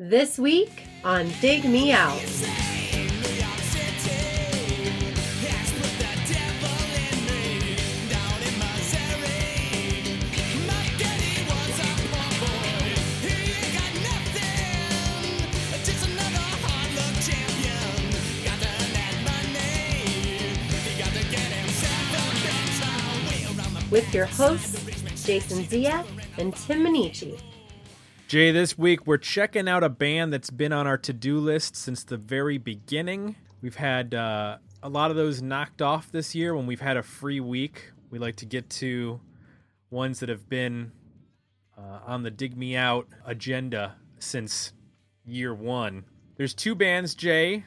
This week on Dig Me Out. With your hosts, Jason Zia and Tim Minneci. Jay, this week we're checking out a band that's been on our to do list since the very beginning. We've had uh, a lot of those knocked off this year when we've had a free week. We like to get to ones that have been uh, on the Dig Me Out agenda since year one. There's two bands, Jay,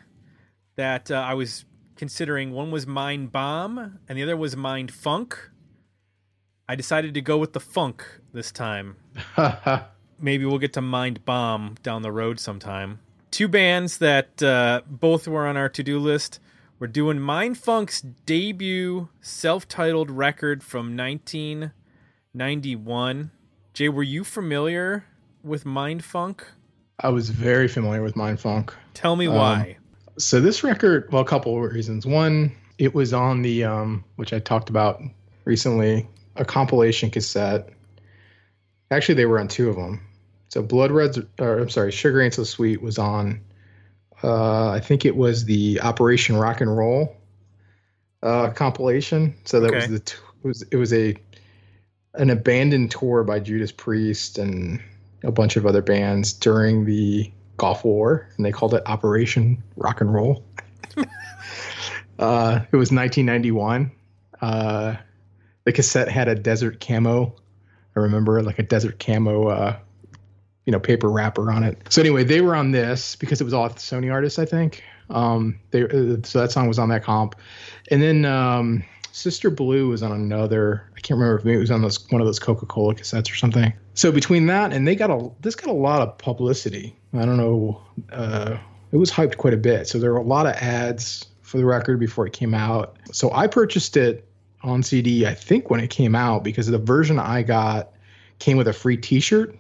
that uh, I was considering. One was Mind Bomb, and the other was Mind Funk. I decided to go with the funk this time. Maybe we'll get to Mind Bomb down the road sometime. Two bands that uh, both were on our to do list. We're doing Mind Funk's debut self titled record from 1991. Jay, were you familiar with Mind Funk? I was very familiar with Mind Funk. Tell me why. Um, so this record, well, a couple of reasons. One, it was on the um, which I talked about recently, a compilation cassette. Actually, they were on two of them. So Blood Reds, or I'm sorry, Sugar Ain't So Sweet was on. Uh, I think it was the Operation Rock and Roll uh, compilation. So that Okay. was the t- it was it was a an abandoned tour by Judas Priest and a bunch of other bands during the Gulf War, and they called it Operation Rock and Roll. uh, it was 1991. Uh, the cassette had a desert camo. I remember like a desert camo, uh, you know, paper wrapper on it. So anyway, they were on this because it was all the Sony artists, I think. Um, they uh, so that song was on that comp, and then um, Sister Blue was on another. I can't remember if it was on those one of those Coca Cola cassettes or something. So between that and they got a this got a lot of publicity. I don't know. Uh, it was hyped quite a bit. So there were a lot of ads for the record before it came out. So I purchased it on CD. I think when it came out because the version I got came with a free T-shirt.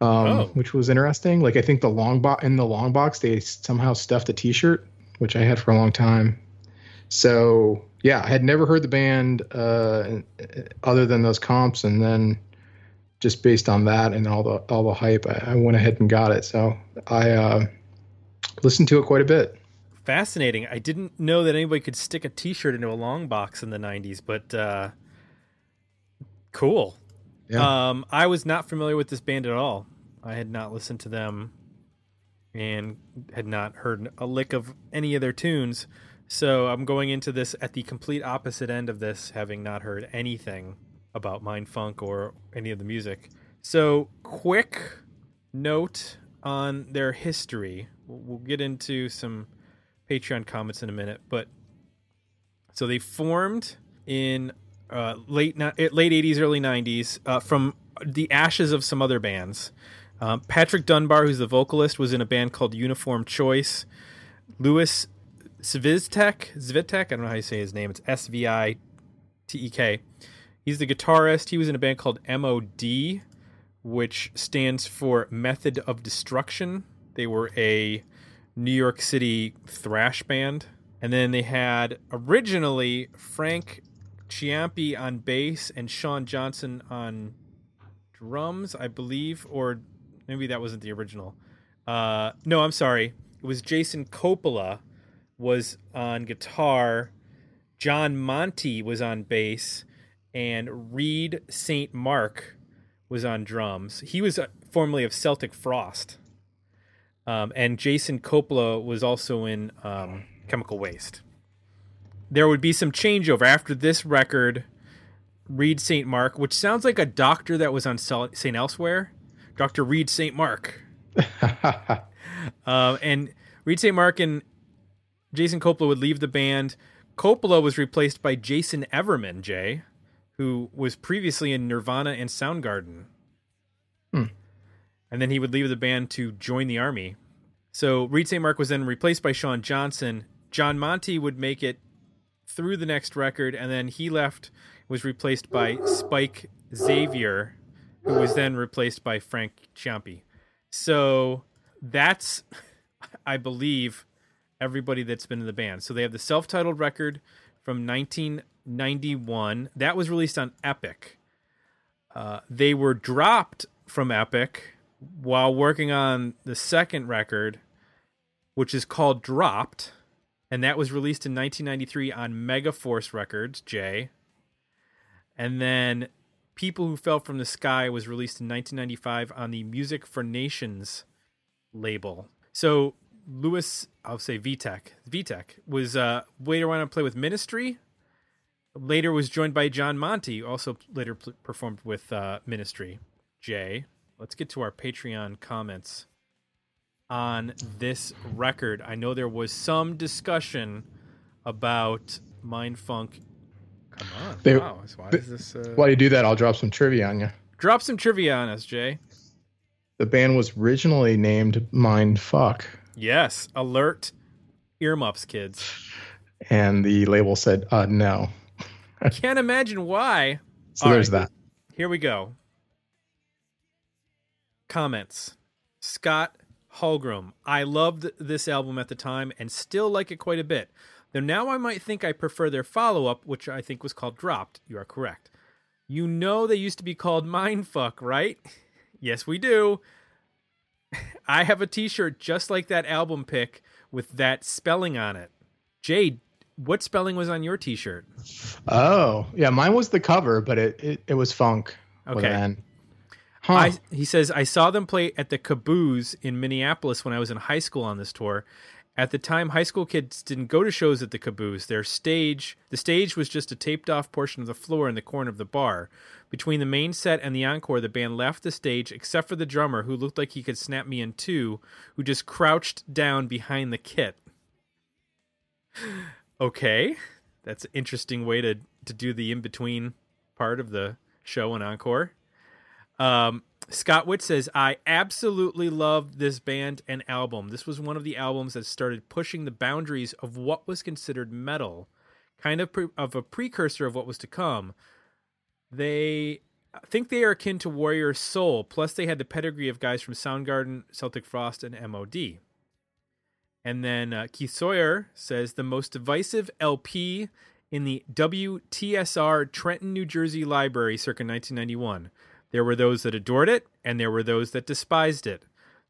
Um, Oh. which was interesting. Like I think the long box in the long box they somehow stuffed a T-shirt, which I had for a long time. So yeah, I had never heard the band uh, other than those comps, and then just based on that and all the all the hype, I, I went ahead and got it. So I uh, listened to it quite a bit. Fascinating. I didn't know that anybody could stick a T-shirt into a long box in the '90s, but uh, cool. Yeah. Um, I was not familiar with this band at all. I had not listened to them, and had not heard a lick of any of their tunes. So I'm going into this at the complete opposite end of this, having not heard anything about Mind Funk or any of the music. So, quick note on their history. We'll we'll get into some Patreon comments in a minute, but so they formed in uh, late eh, late eighties, early nineties uh, from the ashes of some other bands. Um, Patrick Dubar, who's the vocalist, was in a band called Uniform Choice. Louis Svitek, Zvitek, I don't know how you say his name. It's S V I T E K. He's the guitarist. He was in a band called MOD, which stands for Method of Destruction. They were a New York City thrash band. And then they had originally Frank Ciampi on bass and Sean Johnson on drums, I believe, or maybe that wasn't the original. Uh, no, I'm sorry. It was Jason Coppola was on guitar, John Monte was on bass, and Reed St. Mark was on drums. He was uh, formerly of Celtic Frost. Um, and Jason Coppola was also in um, Chemical Waste. There would be some changeover after this record. Reed St. Mark, which sounds like a doctor that was on St. Elsewhere, Dr. Reed St. Mark. Um, and Reed St. Mark and Jason Coppola would leave the band. Coppola was replaced by Jason Everman, Jay, who was previously in Nirvana and Soundgarden. Hmm. And then he would leave the band to join the army. So Reed St. Mark was then replaced by Sean Johnson. John Monte would make it through the next record, and then he left, was replaced by Spike Xavier, who was then replaced by Frank Ciampi. So that's, I believe, everybody that's been in the band. So they have the self-titled record from 1991 that was released on Epic. Uh, they were dropped from Epic while working on the second record, which is called Dropped, and that was released in 1993 on Megaforce Records, Jay. And then People Who Fell from the Sky was released in 1995 on the Music for Nations label. So Louis, I'll say Vitek, Vitek was uh, later on to play with Ministry. Later was joined by John Monte, also later performed with uh, Ministry. Jay, let's get to our Patreon comments on this record. I know there was some discussion about Mindfunk. Come on, They- wow! Why is this? Uh... While you do that, I'll drop some trivia on you. Drop some trivia on us, Jay. The band was originally named Mind Fuck, Yes, alert, earmuffs, kids. and the label said, uh, no. I can't imagine why. So All there's right. that. Here we go. Comments. Scott Holgram. I loved this album at the time and still like it quite a bit. Though now I might think I prefer their follow up, which I think was called Dropped. You are correct. You know they used to be called Mindfuck, right? yes, we do. I have a t shirt just like that album pick with that spelling on it. Jay, what spelling was on your t shirt? Oh, yeah, mine was the cover, but it, it, it was funk. Okay. Huh. I, he says, I saw them play at the Caboose in Minneapolis when I was in high school on this tour. At the time, high school kids didn't go to shows at the Caboose. Their stage, the stage was just a taped off portion of the floor in the corner of the bar. Between the main set and the encore, the band left the stage except for the drummer, who looked like he could snap me in two, who just crouched down behind the kit. okay, that's an interesting way to to do the in between part of the show and encore. Um, Scott Witt says, I absolutely loved this band and album. This was one of the albums that started pushing the boundaries of what was considered metal, kind of pre- of a precursor of what was to come. They I think they are akin to Warrior Soul, plus they had the pedigree of guys from Soundgarden, Celtic Frost, and MOD. And then uh, Keith Sawyer says the most divisive LP in the WTSR Trenton, New Jersey library circa 1991. There were those that adored it, and there were those that despised it.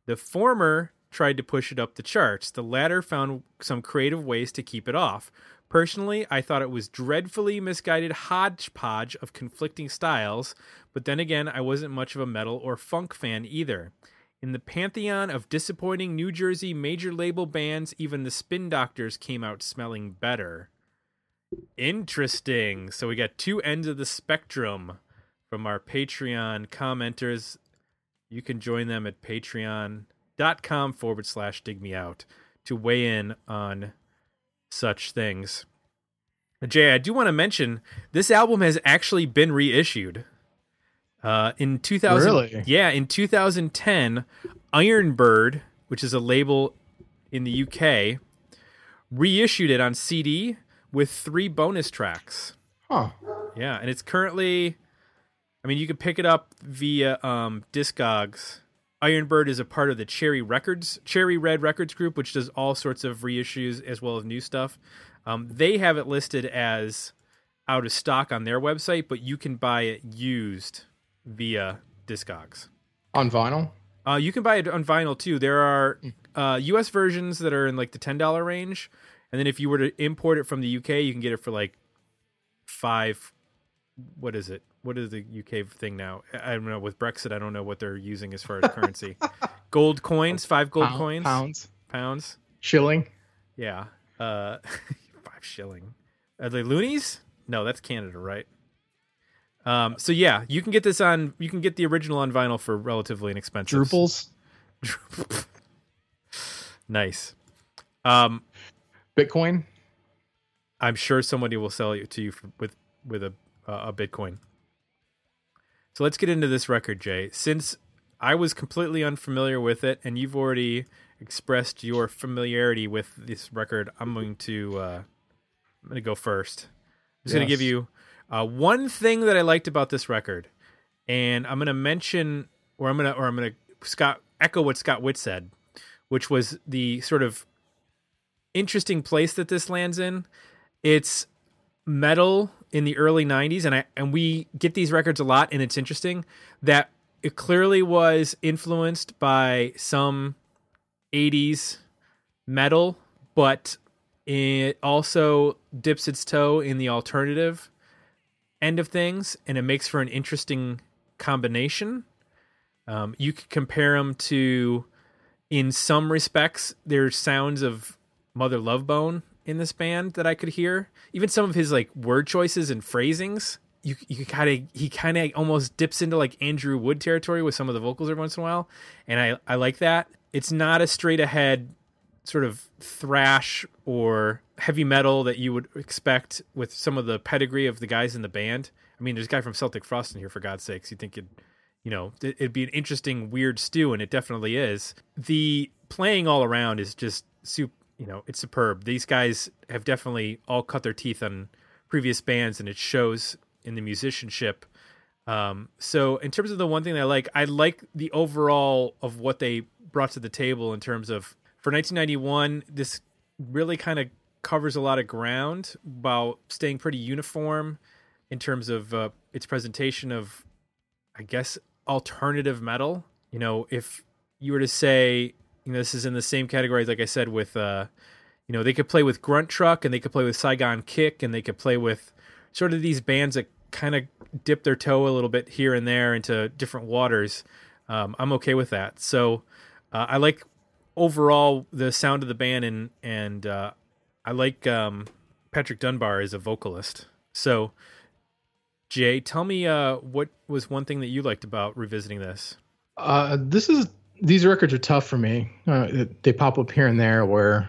The former tried to push it up the charts. The latter found some creative ways to keep it off. Personally, I thought it was dreadfully misguided hodgepodge of conflicting styles, but then again, I wasn't much of a metal or funk fan either. In the pantheon of disappointing New Jersey major label bands, even the Spin Doctors came out smelling better. Interesting. So we got two ends of the spectrum from our Patreon commenters. You can join them at patreon.com forward slash dig me out to weigh in on such things. Jay, I do want to mention this album has actually been reissued. Uh, in 2000, Really? yeah, in 2010, Ironbird, which is a label in the UK, reissued it on CD with three bonus tracks. Huh. Yeah, and it's currently I mean, you can pick it up via um Discogs. Ironbird is a part of the Cherry Records, Cherry Red Records group, which does all sorts of reissues as well as new stuff. Um, they have it listed as out of stock on their website, but you can buy it used via Discogs. On vinyl? Uh, you can buy it on vinyl too. There are uh, U.S. versions that are in like the ten dollar range, and then if you were to import it from the UK, you can get it for like five. What is it? What is the UK thing now? I I don't know. With Brexit, I don't know what they're using as far as currency. Gold coins, five gold Pound- coins, Pounds? pounds. Shilling? Yeah, uh, five shilling. Are they loonies? No, that's Canada, right? Um, so yeah, you can get this on. You can get the original on vinyl for relatively inexpensive. Drupals? Nice. Um, Bitcoin? I'm sure somebody will sell it to you for, with with a uh, a Bitcoin. So let's get into this record, Jay. Since I was completely unfamiliar with it, and you've already expressed your familiarity with this record, I'm going to uh, I'm going to go first. I'm just going to give you uh, one thing that I liked about this record, and I'm going to mention, or I'm going to, or I'm going to Scott echo what Scott Witt said. which was the sort of interesting place that this lands in. It's metal in the early 90s and I and we get these records a lot and it's interesting that it clearly was influenced by some 80s metal but it also dips its toe in the alternative end of things and it makes for an interesting combination. Um, you could compare them to in some respects there's sounds of mother love bone in this band that I could hear. Even some of his like word choices and phrasings, you you kind of he kind of almost dips into like Andrew Wood territory with some of the vocals every once in a while, and I I like that. It's not a straight ahead sort of thrash or heavy metal that you would expect with some of the pedigree of the guys in the band. I mean, there's a guy from Celtic Frost in here for God's sakes. You think it, you know, it'd be an interesting weird stew, and it definitely is. The playing all around is just super you know, it's superb. These guys have definitely all cut their teeth on previous bands, and it shows in the musicianship. Um, so, in terms of the one thing I like, I like the overall of what they brought to the table in terms of for 1991. This really kind of covers a lot of ground while staying pretty uniform in terms of uh, its presentation of, I guess, alternative metal. You know, if you were to say you know, this is in the same category, like I said, with uh, you know, they could play with Grunt Truck and they could play with Saigon Kick and they could play with sort of these bands that kind of dip their toe a little bit here and there into different waters. Um, I'm okay with that. So uh, I like overall the sound of the band and and uh, I like um, Patrick Dubar as a vocalist. So Jay, tell me uh, what was one thing that you liked about revisiting this? Uh, this is these records are tough for me. Uh, they pop up here and there where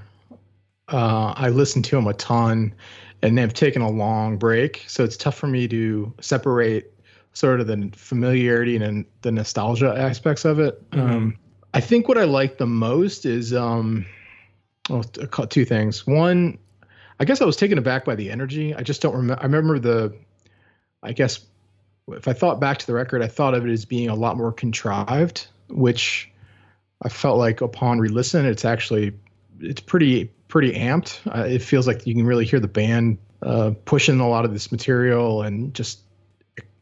uh, I listen to them a ton, and they've taken a long break. So it's tough for me to separate sort of the familiarity and the nostalgia aspects of it. Mm-hmm. Um, I think what I like the most is um, well, two things. One, I guess I was taken aback by the energy. I just don't remember. I remember the, I guess, if I thought back to the record, I thought of it as being a lot more contrived, which I felt like upon re-listen, it's actually it's pretty pretty amped. Uh, it feels like you can really hear the band uh, pushing a lot of this material and just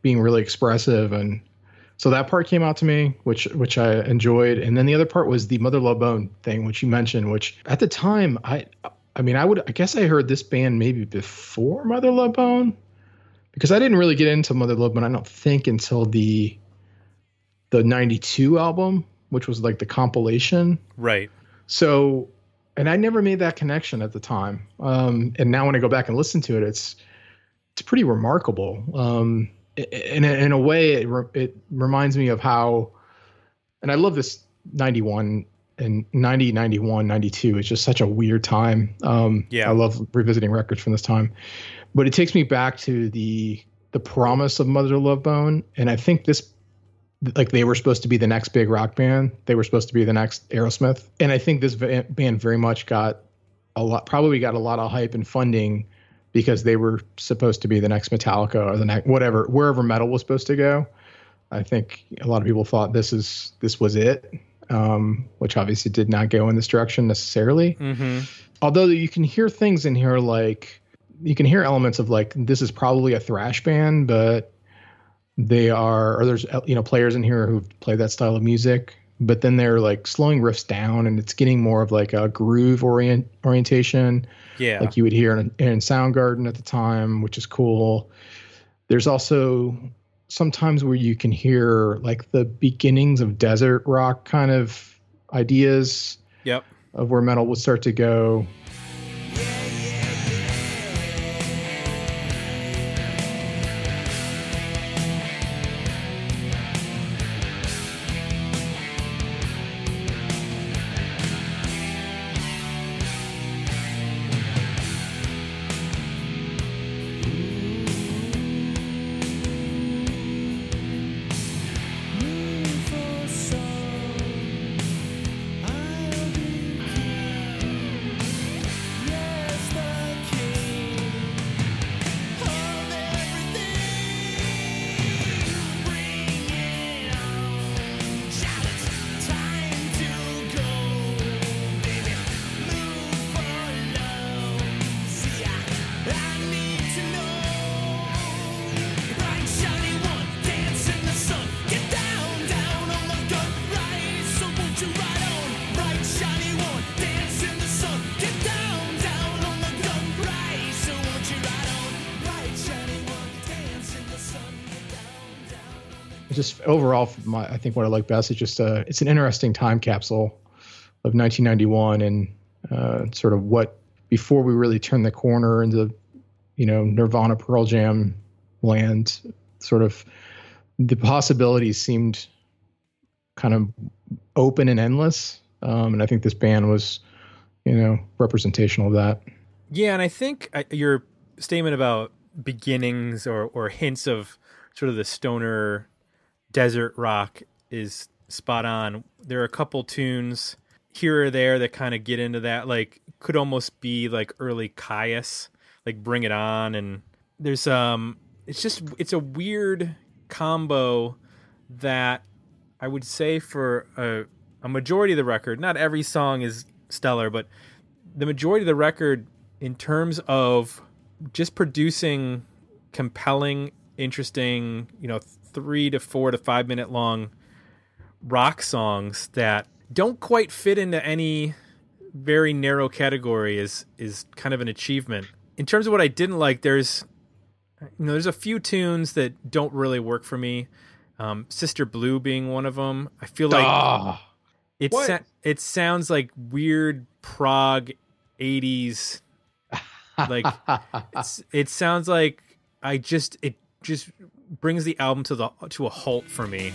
being really expressive. And so that part came out to me which which i enjoyed. And then the other part was the mother love bone thing which you mentioned which at the time i i mean i would i guess i heard this band maybe before mother love bone because i didn't really get into mother love bone i don't think until the the 92 album which was like the compilation. Right. So, and I never made that connection at the time. Um, and now when I go back and listen to it, it's it's pretty remarkable. Um, in a, in a way, it re- it reminds me of how, and I love this '91 and 90, 91, 92 is just such a weird time. Um, yeah, I love revisiting records from this time, but it takes me back to the the promise of Mother Love Bone, and I think this like they were supposed to be the next big rock band. They were supposed to be the next Aerosmith. And I think this band very much got a lot, probably got a lot of hype and funding because they were supposed to be the next Metallica or the next whatever, wherever metal was supposed to go. I think a lot of people thought this is this was it, um, which obviously did not go in this direction necessarily. Mm-hmm. Although you can hear things in here like you can hear elements of like this is probably a thrash band, but they are or there's you know players in here who play that style of music but then they're like slowing riffs down and it's getting more of like a groove orient orientation. Yeah. Like you would hear in, in soundgarden at the time which is cool. There's also sometimes where you can hear like the beginnings of desert rock kind of ideas yep. of where metal would start to go just overall, my, I think what I like best is just uh, it's an interesting time capsule of 1991 and uh, sort of what before we really turned the corner into you know Nirvana, Pearl Jam land. Sort of the possibilities seemed kind of open and endless, um, and I think this band was you know representational of that. Yeah, and I think uh, your statement about beginnings or or hints of sort of the stoner desert rock is spot on. There are a couple tunes here or there that kind of get into that, like could almost be like early Kyuss, like Bring It On, and there's um, it's just it's a weird combo that I would say for a, a majority of the record. Not every song is stellar, but the majority of the record, in terms of just producing compelling, interesting, you know, three to four to five minute long rock songs that don't quite fit into any very narrow category is is kind of an achievement. In terms of what I didn't like, there's you know there's a few tunes that don't really work for me. Um, Sister Blue being one of them. I feel like Ah, it sa- it sounds like weird prog 80s like it's, it sounds like I just it just brings the album to the to a halt for me.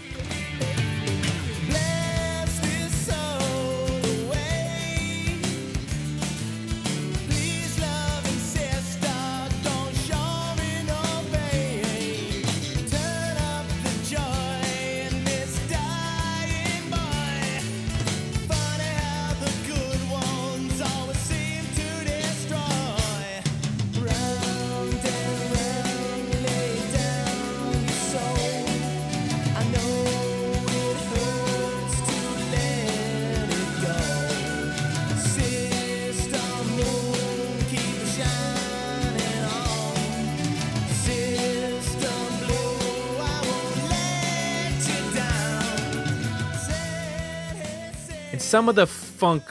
Some of the funk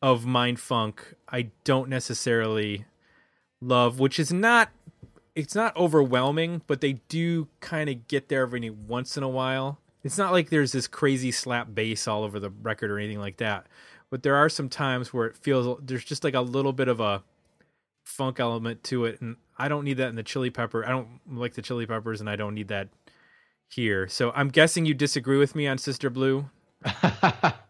of Mind Funk I don't necessarily love, which is not it's not overwhelming, but they do kind of get there every once in a while. It's not like there's this crazy slap bass all over the record or anything like that. But there are some times where it feels there's just like a little bit of a funk element to it and I don't need that in the chili pepper. I don't like the chili peppers and I don't need that here. So I'm guessing you disagree with me on Sister Blue.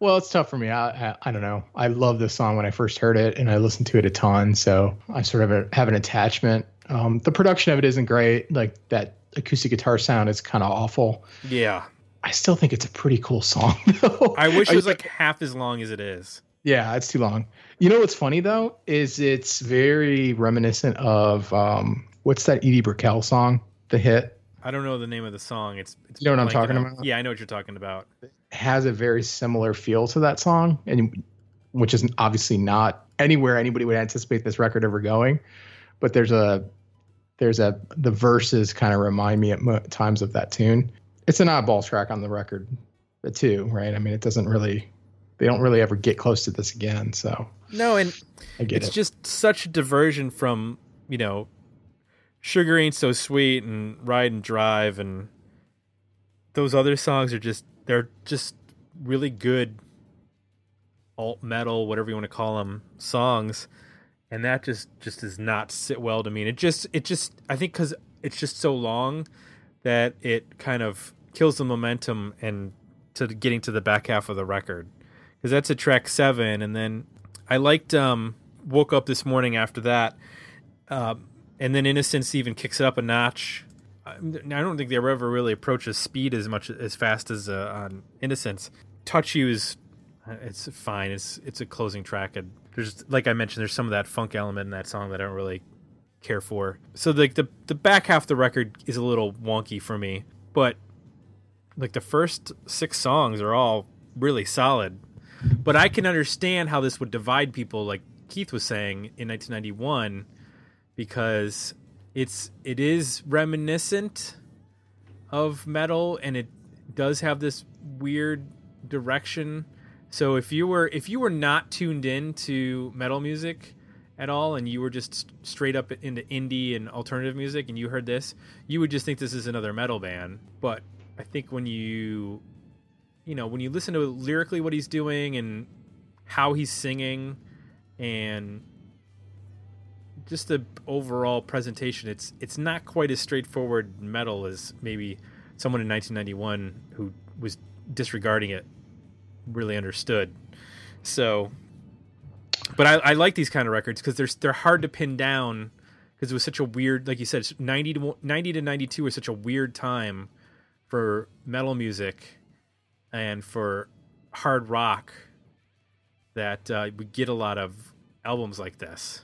well, it's tough for me. I, I I don't know. I love this song when I first heard it, and I listened to it a ton. So I sort of a, have an attachment. Um, the production of it isn't great. Like that acoustic guitar sound is kind of awful. Yeah. I still think it's a pretty cool song, though. I wish it was like half as long as it is. Yeah, it's too long. You know what's funny though is it's very reminiscent of um, what's that Edie Brickell song, the hit. I don't know the name of the song. It's, it's You know what I'm talking out. about? Yeah, I know what you're talking about. It has a very similar feel to that song, and which is obviously not anywhere anybody would anticipate this record ever going. But there's a there's a the verses kind of remind me at mo- times of that tune. It's an oddball track on the record, the two, right? I mean, it doesn't really they don't really ever get close to this again. So No, and I get it's it. just such a diversion from, you know, Sugar Ain't So Sweet and Ride and Drive and those other songs are just they're just really good alt metal, whatever you want to call them, songs. And that just just does not sit well to me. And it just it just I think cuz it's just so long that it kind of kills the momentum and to getting to the back half of the record because that's a track seven and then i liked um woke up this morning after that um and then innocence even kicks it up a notch. I don't think they ever really approaches speed as much as fast as uh, on innocence. Touch you is uh, it's fine. It's it's a closing track. And there's like i mentioned there's some of that funk element in that song that i don't really care for. So like the the back half of the record is a little wonky for me but like the first six songs are all really solid. But I can understand how this would divide people, like Keith was saying in 1991, because it's it is reminiscent of metal, and it does have this weird direction. So if you were if you were not tuned in to metal music at all and you were just straight up into indie and alternative music and you heard this, you would just think this is another metal band. But I think when you you know, when you listen to lyrically what he's doing and how he's singing and just the overall presentation, it's it's not quite as straightforward metal as maybe someone in 1991 who was disregarding it really understood. So, but I, I like these kind of records because they're they're hard to pin down because it was such a weird, like you said, 90 to 90 to 92 was such a weird time for metal music and for hard rock that uh, we get a lot of albums like this.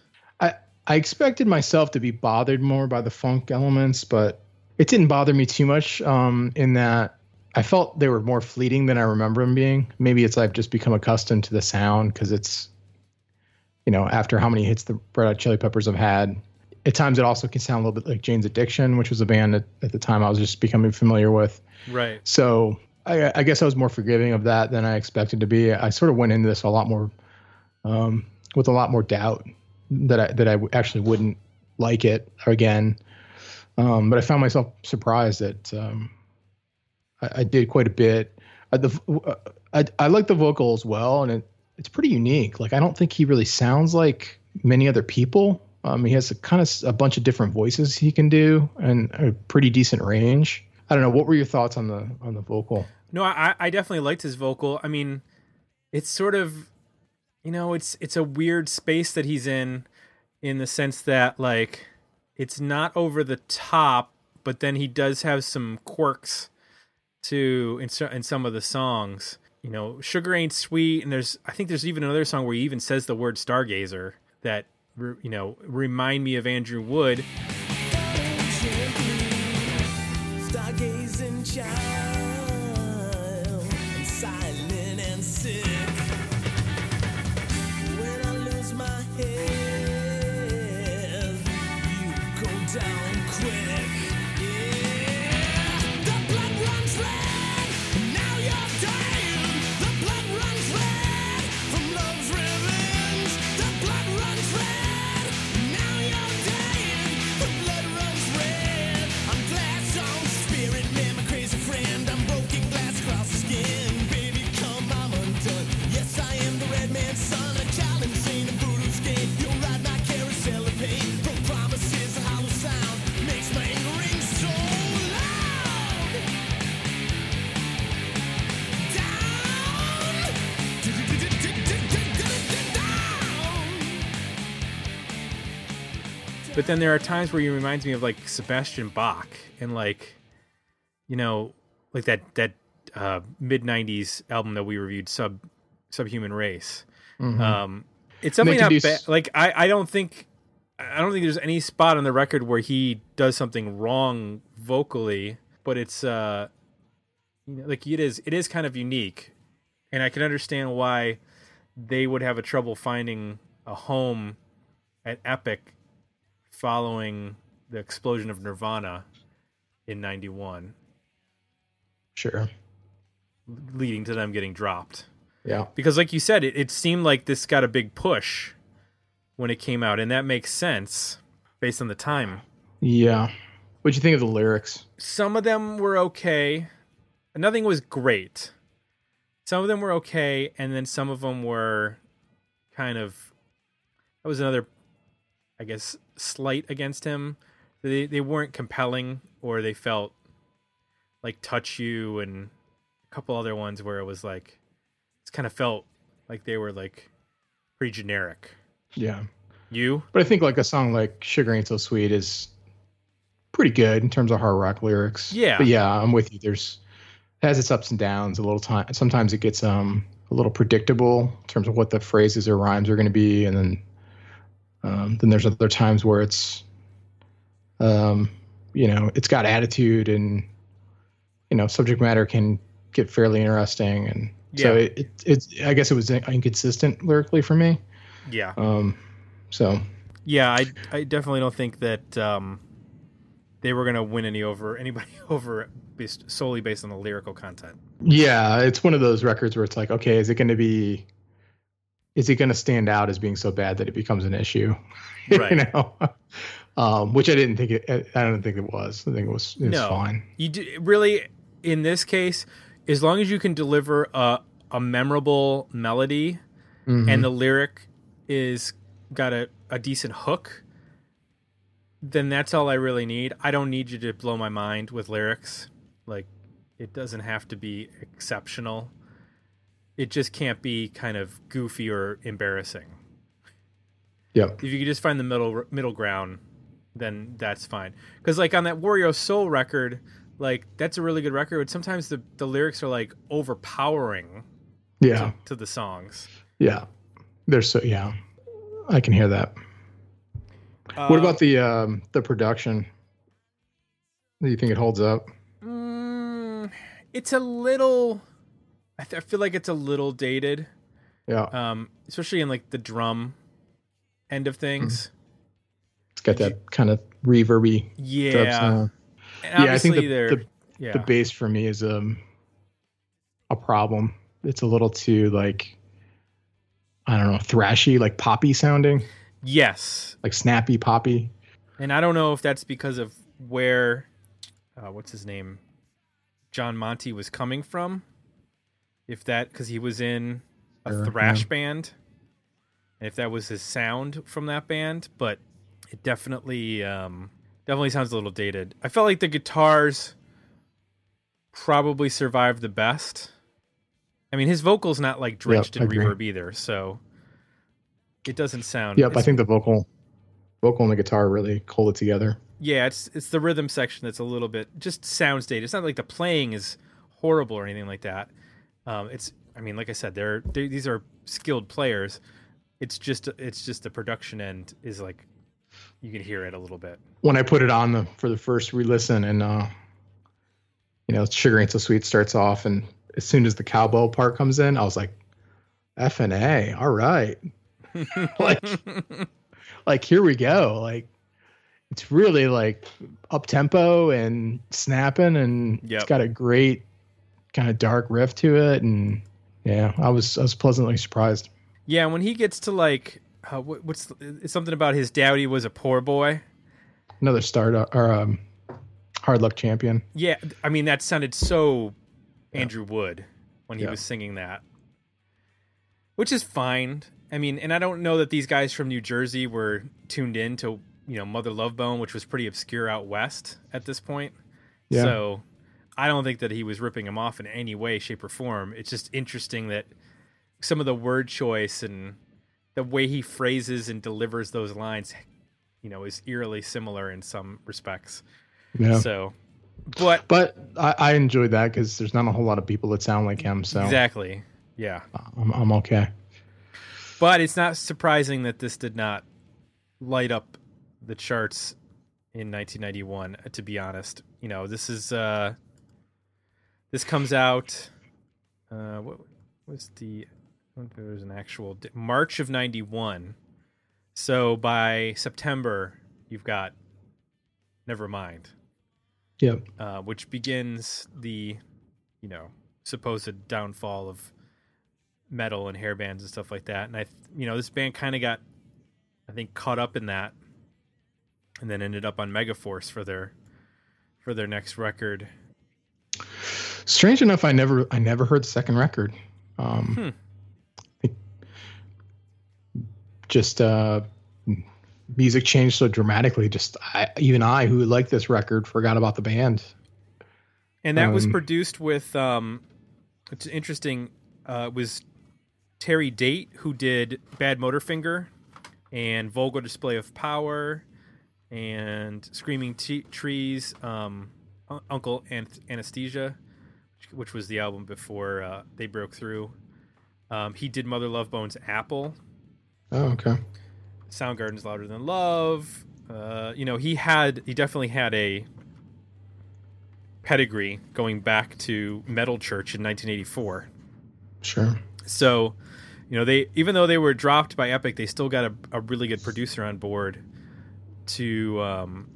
I expected myself to be bothered more by the funk elements, but it didn't bother me too much. Um, in that I felt they were more fleeting than I remember them being. Maybe it's I've just become accustomed to the sound because it's, you know, after how many hits the Red Hot Chili Peppers have had. At times, it also can sound a little bit like Jane's Addiction, which was a band that at the time I was just becoming familiar with. Right. So I, I guess I was more forgiving of that than I expected to be. I sort of went into this a lot more um, with a lot more doubt that I that I actually wouldn't like it again. Um, but I found myself surprised that um, I, I did quite a bit. I, the, uh, I, I like the vocal as well, and it, it's pretty unique. Like I don't think he really sounds like many other people. Um, he has a kind of a bunch of different voices he can do, and a pretty decent range. I don't know. What were your thoughts on the on the vocal? No, I, I definitely liked his vocal. I mean, it's sort of, you know, it's it's a weird space that he's in, in the sense that like, it's not over the top, but then he does have some quirks, to in in some of the songs. You know, sugar ain't sweet, and there's I think there's even another song where he even says the word stargazer that you know remind me of Andrew Wood. But then there are times where he reminds me of like Sebastian Bach and like, you know, like that that uh, mid '90s album that we reviewed, Sub Subhuman Race. Um, it's definitely not do bad. Like I, I don't think I don't think there's any spot on the record where he does something wrong vocally, but it's uh, you know, like it is it is kind of unique, and I can understand why they would have a trouble finding a home at Epic following the explosion of Nirvana in 91 Sure. leading to them getting dropped Yeah. because like you said it, it seemed like this got a big push when it came out and that makes sense based on the time Yeah. What'd you think of the lyrics? some of them were okay nothing was great some of them were okay and then some of them were kind of that was another i guess slight against him they they weren't compelling or they felt like touch you and a couple other ones where it was like it's kind of felt like they were like pretty generic Yeah. you But I think like a song like Sugar Ain't So Sweet is pretty good in terms of hard rock lyrics. Yeah. But yeah, I'm with you. There's it has its ups and downs a little time. Sometimes it gets um a little predictable in terms of what the phrases or rhymes are going to be, and then um, then there's other times where it's um you know it's got attitude and you know subject matter can get fairly interesting and so it, it it's I guess it was inconsistent lyrically for me. yeah Um, so Yeah, I I definitely don't think that um, they were gonna win any over anybody over based solely based on the lyrical content. Yeah, it's one of those records where it's like, okay, is it going to be is it going to stand out as being so bad that it becomes an issue? Right. you know, um, which I didn't think it. I don't think it was. I think it was. It was No. fine. You do, really, in this case, as long as you can deliver a a memorable melody Mhm. and the lyric is got a, a decent hook, then that's all I really need. I don't need you to blow my mind with lyrics. Like it doesn't have to be exceptional. It just can't be kind of goofy or embarrassing. Yeah. If you could just find the middle middle ground, then that's fine. Because like on that Warrior Soul record, like that's a really good record. But sometimes the the lyrics are like overpowering Yeah. to, to the songs. Yeah. There's so yeah. I can hear that. Uh, what about the um the production? Do you think it holds up? Mm, it's a little. I, th- I feel like it's a little dated, Yeah. um, especially in like the drum end of things. It's got that kind of reverby Yeah. And Yeah, I think the, the, yeah. the bass for me is um a problem. It's a little too like I don't know, thrashy, like poppy sounding, yes, like snappy poppy. and I don't know if that's because of where, uh, what's his name, John Monte was coming from. If that because he was in a Sure, thrash yeah. band, and if that was his sound from that band, but it definitely um, definitely sounds a little dated. I felt like the guitars probably survived the best. I mean, his vocals not like drenched in agree. reverb either, so it doesn't sound. Yep, I think the vocal vocal and the guitar really hold it together. yeah, it's it's the rhythm section that's a little bit just sounds dated. It's not like the playing is horrible or anything like that. Um, it's I mean, like I said, they're, they these are skilled players. It's just it's just the production end is like you can hear it a little bit. When I put it on the for the first re-listen and uh you know, Sugar Ain't So Sweet starts off and as soon as the cowbell part comes in, I was like, F and A, all right. like like here we go. Like it's really like up tempo and snapping and Yep. it's got a great kind of dark riff to it and yeah, I was I was pleasantly surprised. yeah, when he gets to like uh, what, what's it's something about his daddy was a poor boy. Another start or um hard luck champion. Yeah, I mean that sounded so Andrew Wood when he Yeah. was singing that, which is fine. I mean, and I don't know that these guys from New Jersey were tuned in to you know Mother Love Bone, which was pretty obscure out west at this point. Yeah. So I don't think that he was ripping him off in any way, shape, or form. It's just interesting that some of the word choice and the way he phrases and delivers those lines, you know, is eerily similar in some respects. Yeah. So, but But I, I enjoyed that because there's not a whole lot of people that sound like him, so Exactly. Yeah. I'm, I'm okay. But it's not surprising that this did not light up the charts in 1991 to be honest. You know, this is uh this comes out uh what was the I don't think there was an actual di- March of 91. So by September you've got Nevermind. Yep. uh, which begins the, you know, supposed downfall of metal and hair bands and stuff like that. And I, you know, this band kind of got, I think, caught up in that, and then ended up on Megaforce for their, for their next record. Strange enough, I never I never heard the second record. Um, Hmm. Just uh, music changed so dramatically. Just I, even I, who liked this record, forgot about the band. And that was Um, produced with, um, it's interesting, uh, was Terry Date who did Bad Motorfinger and Vulgar Display of Power and Screaming T- Trees, um, Uncle Anth- Anesthesia, which, was the album before uh, they broke through. Um, he did Mother Love Bone's Apple, Oh, okay. Soundgarden's Louder Than Love. Uh, you know, he had he definitely had a pedigree going back to Metal Church in 1984. Sure. So, you know, they even though they were dropped by Epic, they still got a, a really good producer on board to um,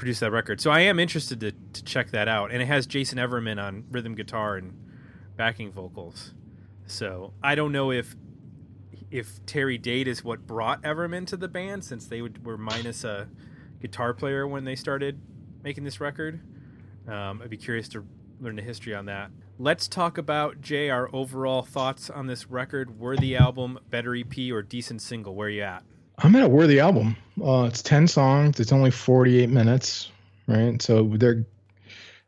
produce that record. So I am interested to, to check that out. And it has Jason Everman on rhythm guitar and backing vocals. So I don't know if if Terry Date is what brought Everman to the band, since they would, were minus a guitar player when they started making this record. Um, I'd be curious to learn the history on that. Let's talk about Jay our overall thoughts on this record. Worthy album, better EP, or decent single? Where are you at? I'm at a worthy album. Uh, it's ten songs. It's only 48 minutes, right? So they're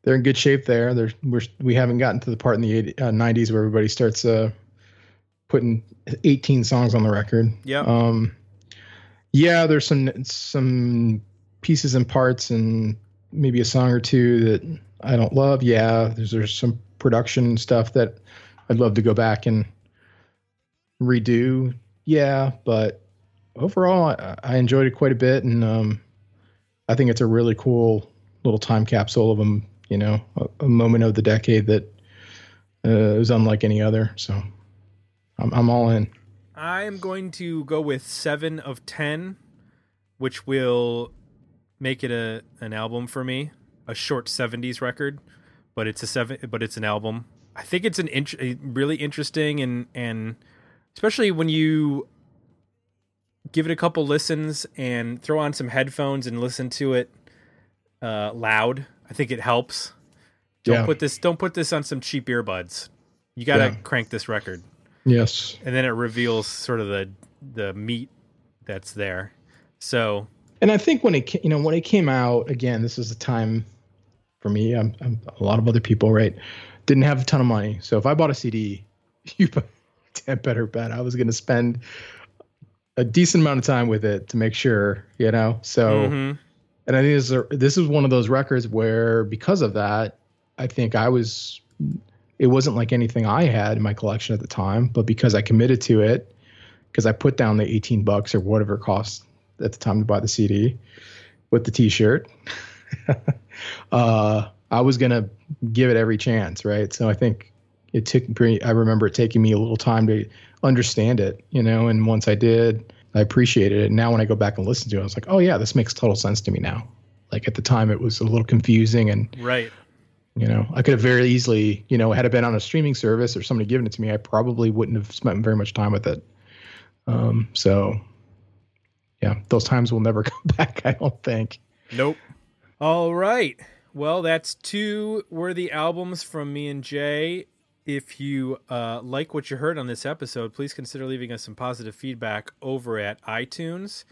they're in good shape there. They're we're, we haven't gotten to the part in the 80, uh, 90s where everybody starts uh, putting 18 songs on the record. Yeah. Um, yeah, there's some some pieces and parts and maybe a song or two that I don't love. Yeah, there's there's some production stuff that I'd love to go back and redo. Yeah, but overall, I, I enjoyed it quite a bit, and um, I think it's a really cool little time capsule of them. You know, a, a moment of the decade that uh, is unlike any other. So, I'm I'm all in. I am going to go with seven of ten, which will make it a an album for me, a short '70s record, but it's a seven, but it's an album. I think it's an int- really interesting and and especially when you give it a couple listens and throw on some headphones and listen to it uh, loud. I think it helps. Don't Yeah. put this. Don't put this on some cheap earbuds. You got to Yeah. crank this record Yes. and then it reveals sort of the the meat that's there. So And I think when it you know when it came out again, this is a time for me. I'm, I'm a lot of other people, right? Didn't have a ton of money, so if I bought a CD, you bet- better bet I was going to spend a decent amount of time with it to make sure, you know. So, mhm. and I think this is a, this is one of those records where because of that, I think I was. It wasn't like anything I had in my collection at the time, but because I committed to it, because I put down the 18 bucks or whatever it cost at the time to buy the CD with the T-shirt. uh, I was gonna give it every chance, right? So I think it took. pretty- I remember it taking me a little time to understand it, you know. And once I did, I appreciated it. And Now when I go back and listen to it, I was like, oh yeah, this makes total sense to me now. Like at the time, it was a little confusing, and right. you know, I could have very easily, you know, had it been on a streaming service or somebody given it to me, I probably wouldn't have spent very much time with it. Um, so yeah, those times will never come back, I don't think. Nope. All right. Well, that's two worthy albums from me and Jay. If you uh, like what you heard on this episode, please consider leaving us some positive feedback over at iTunes.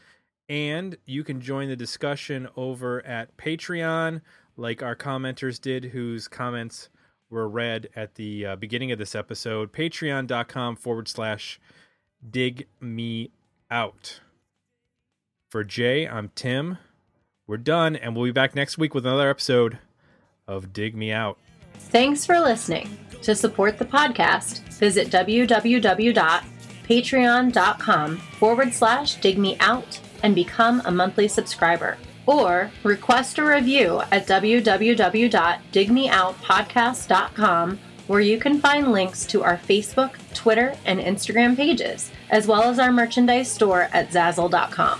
And you can join the discussion over at Patreon, like our commenters did, whose comments were read at the uh, beginning of this episode. Patreon.com forward slash dig me out. For Jay, I'm Tim. We're done, and we'll be back next week with another episode of Dig Me Out. Thanks for listening. To support the podcast, visit www.patreon.com forward slash dig me out and become a monthly subscriber. Or request a review at www.digmeoutpodcast.com where you can find links to our Facebook, Twitter, and Instagram pages, as well as our merchandise store at zazzle.com.